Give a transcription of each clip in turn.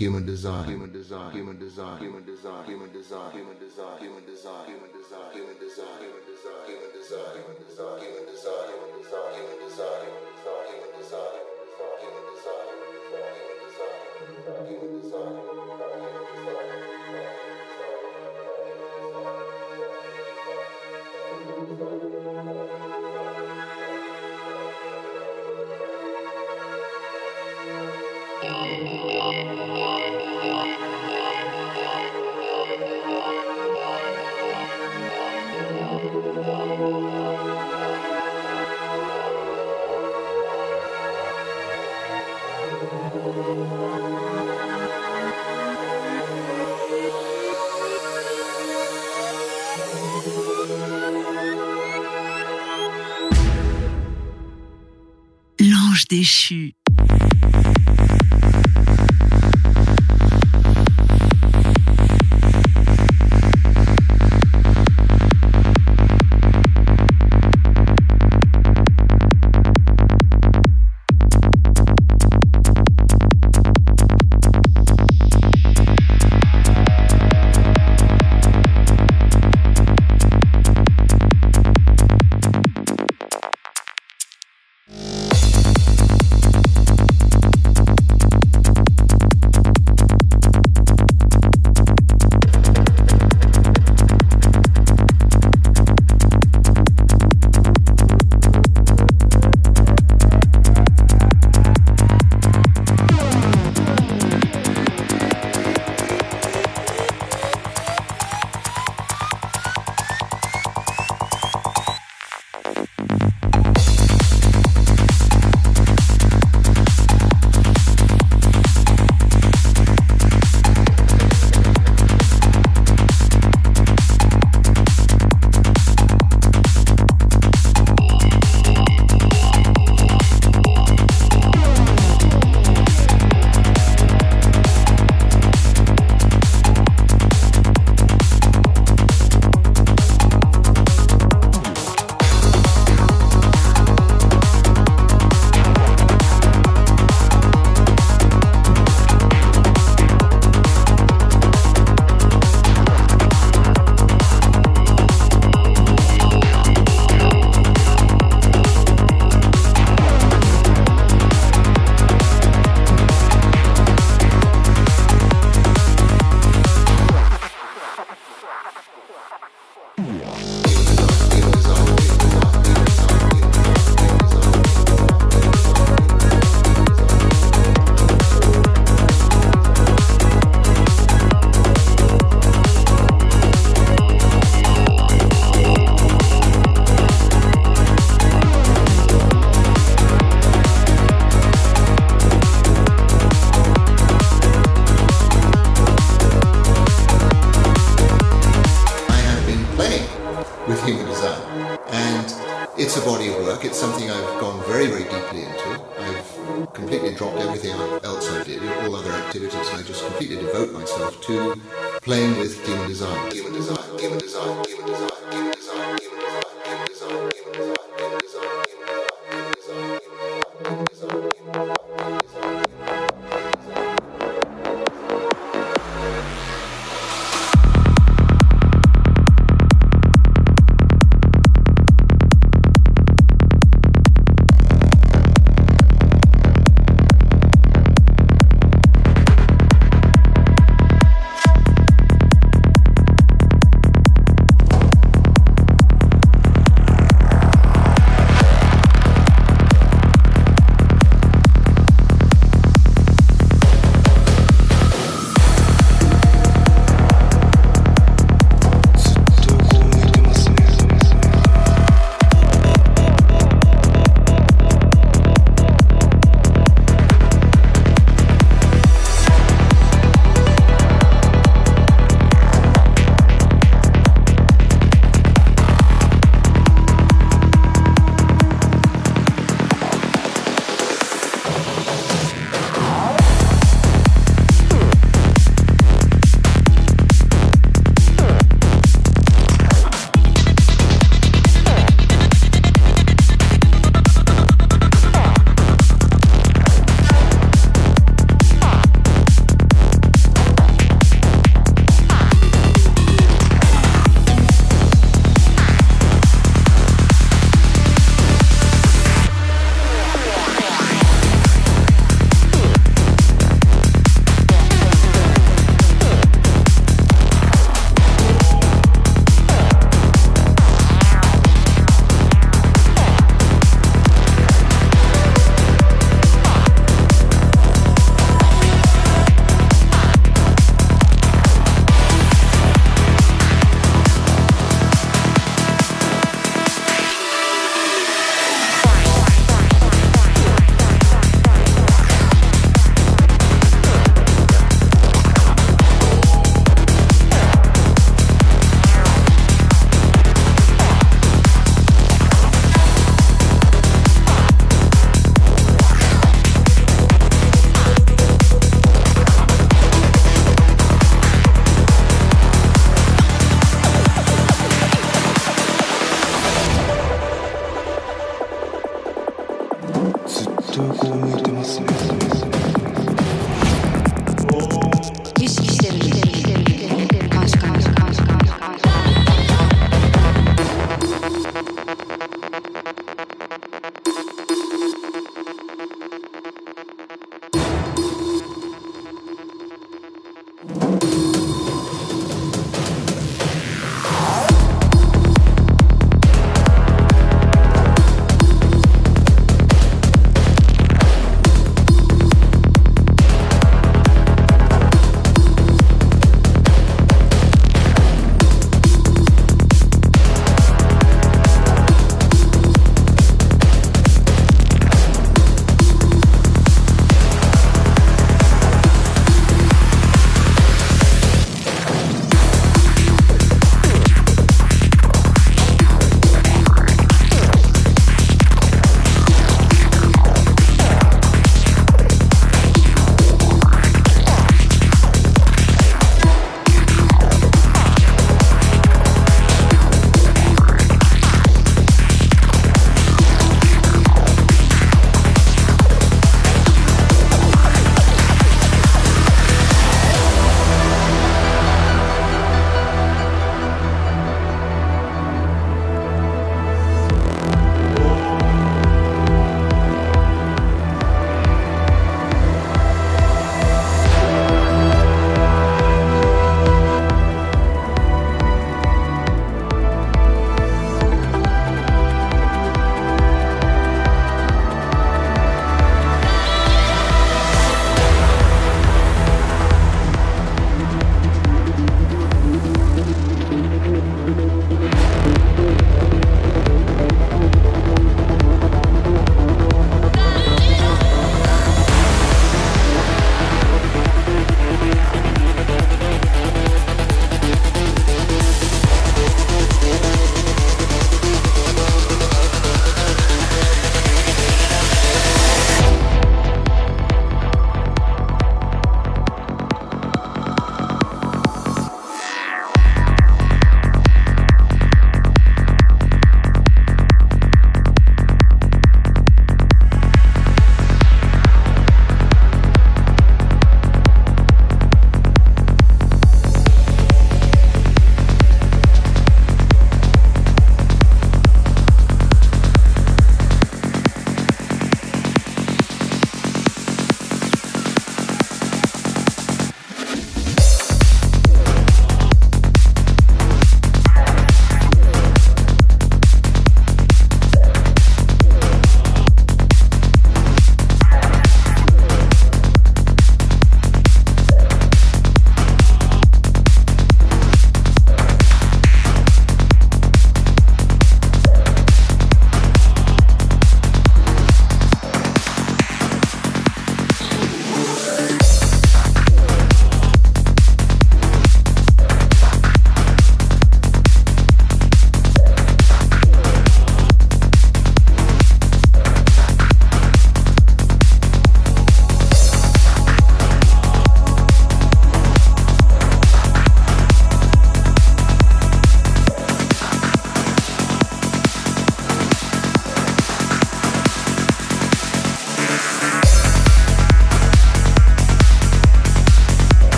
human design, design, human design, human design, human design, human design, human design, human design, human design, human design, human design, human design, human design, human design, human design, human design, human design, human design, human design, L'ange déchu. human déchus.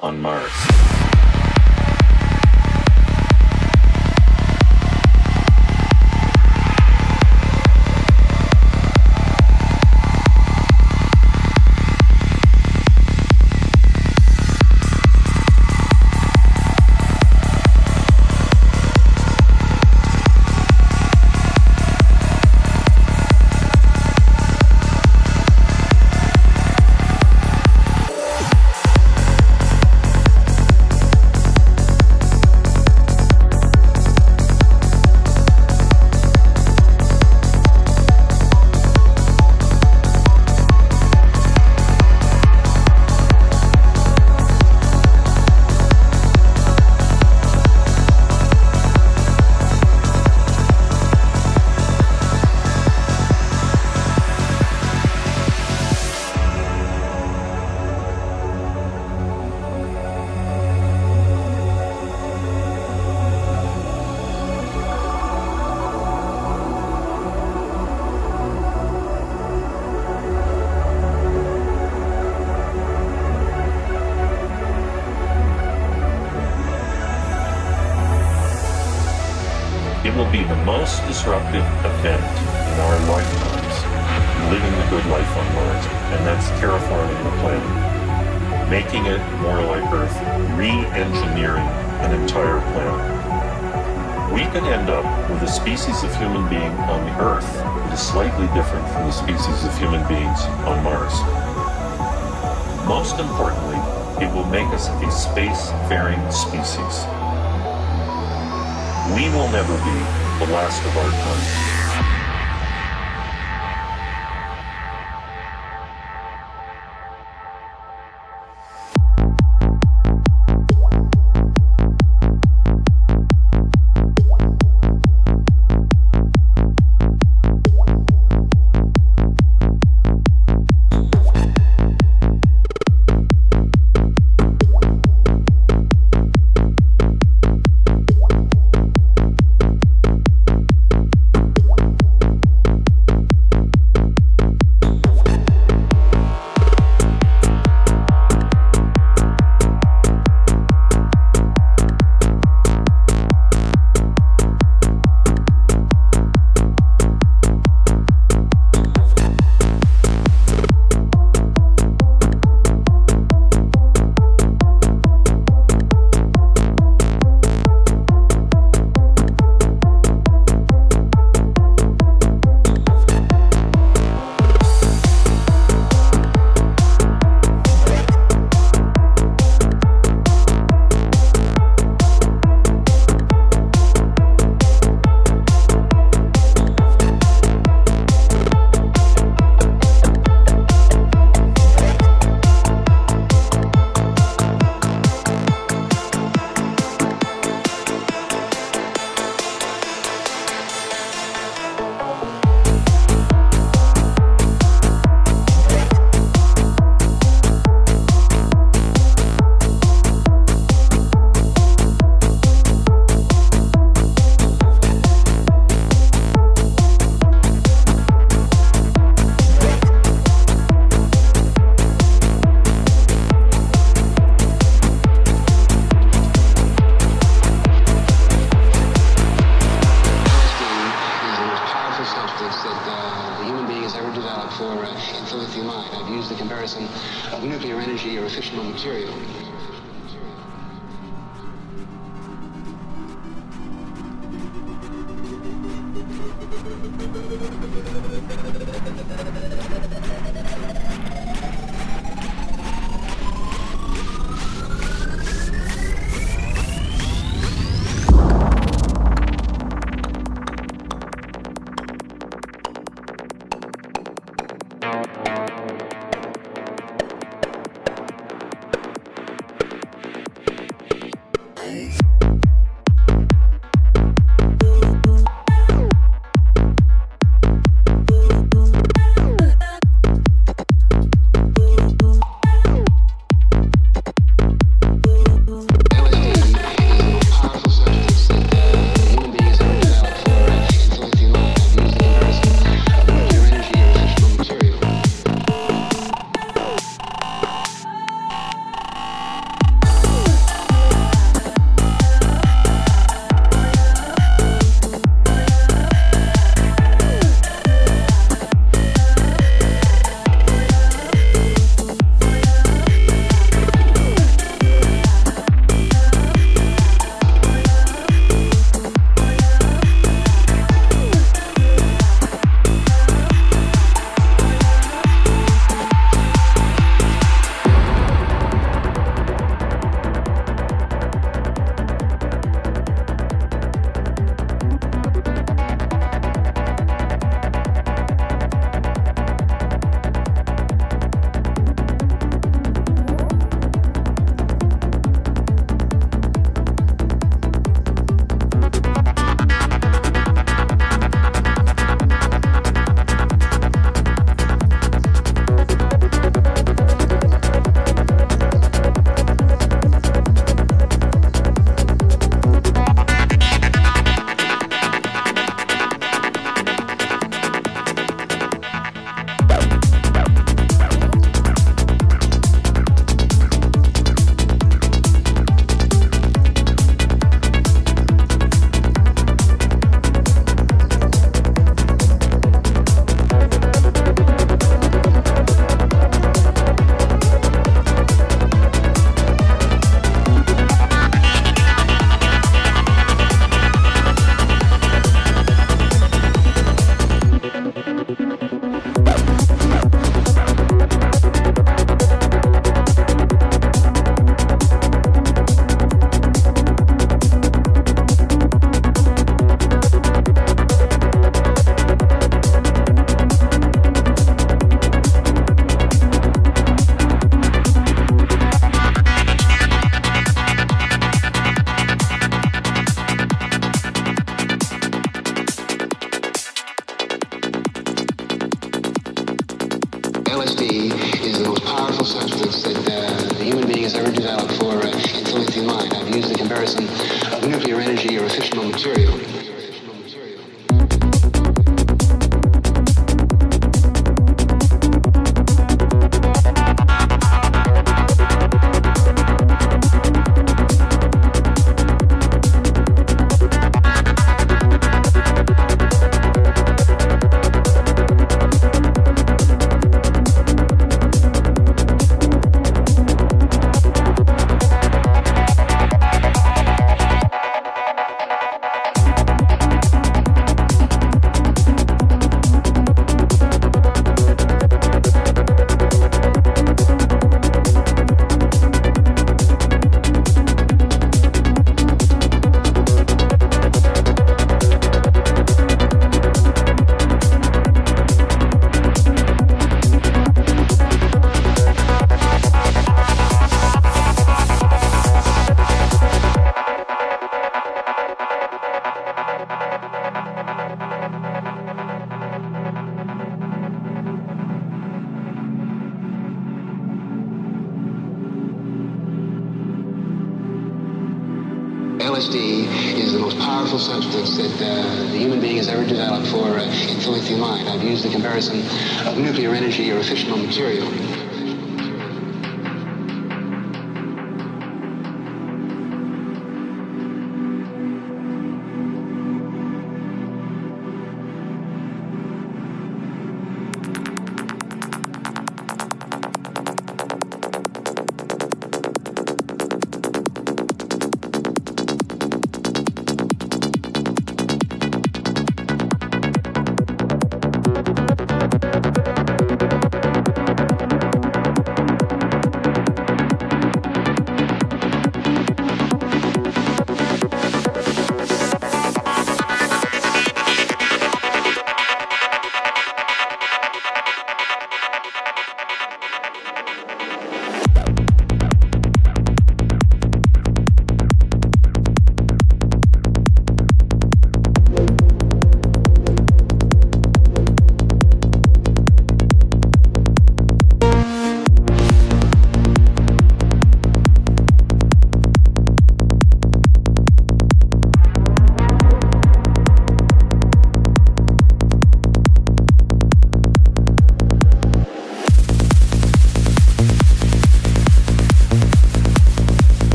On Mars. Disruptive event in our lifetimes, living the good life on Mars, and that's terraforming the planet, making it more like Earth, re-engineering an entire planet. We could end up with a species of human being on the Earth that is slightly different from the species of human beings on Mars. Most importantly, it will make us a space-faring species. We will never be the last of our kind.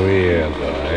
Quite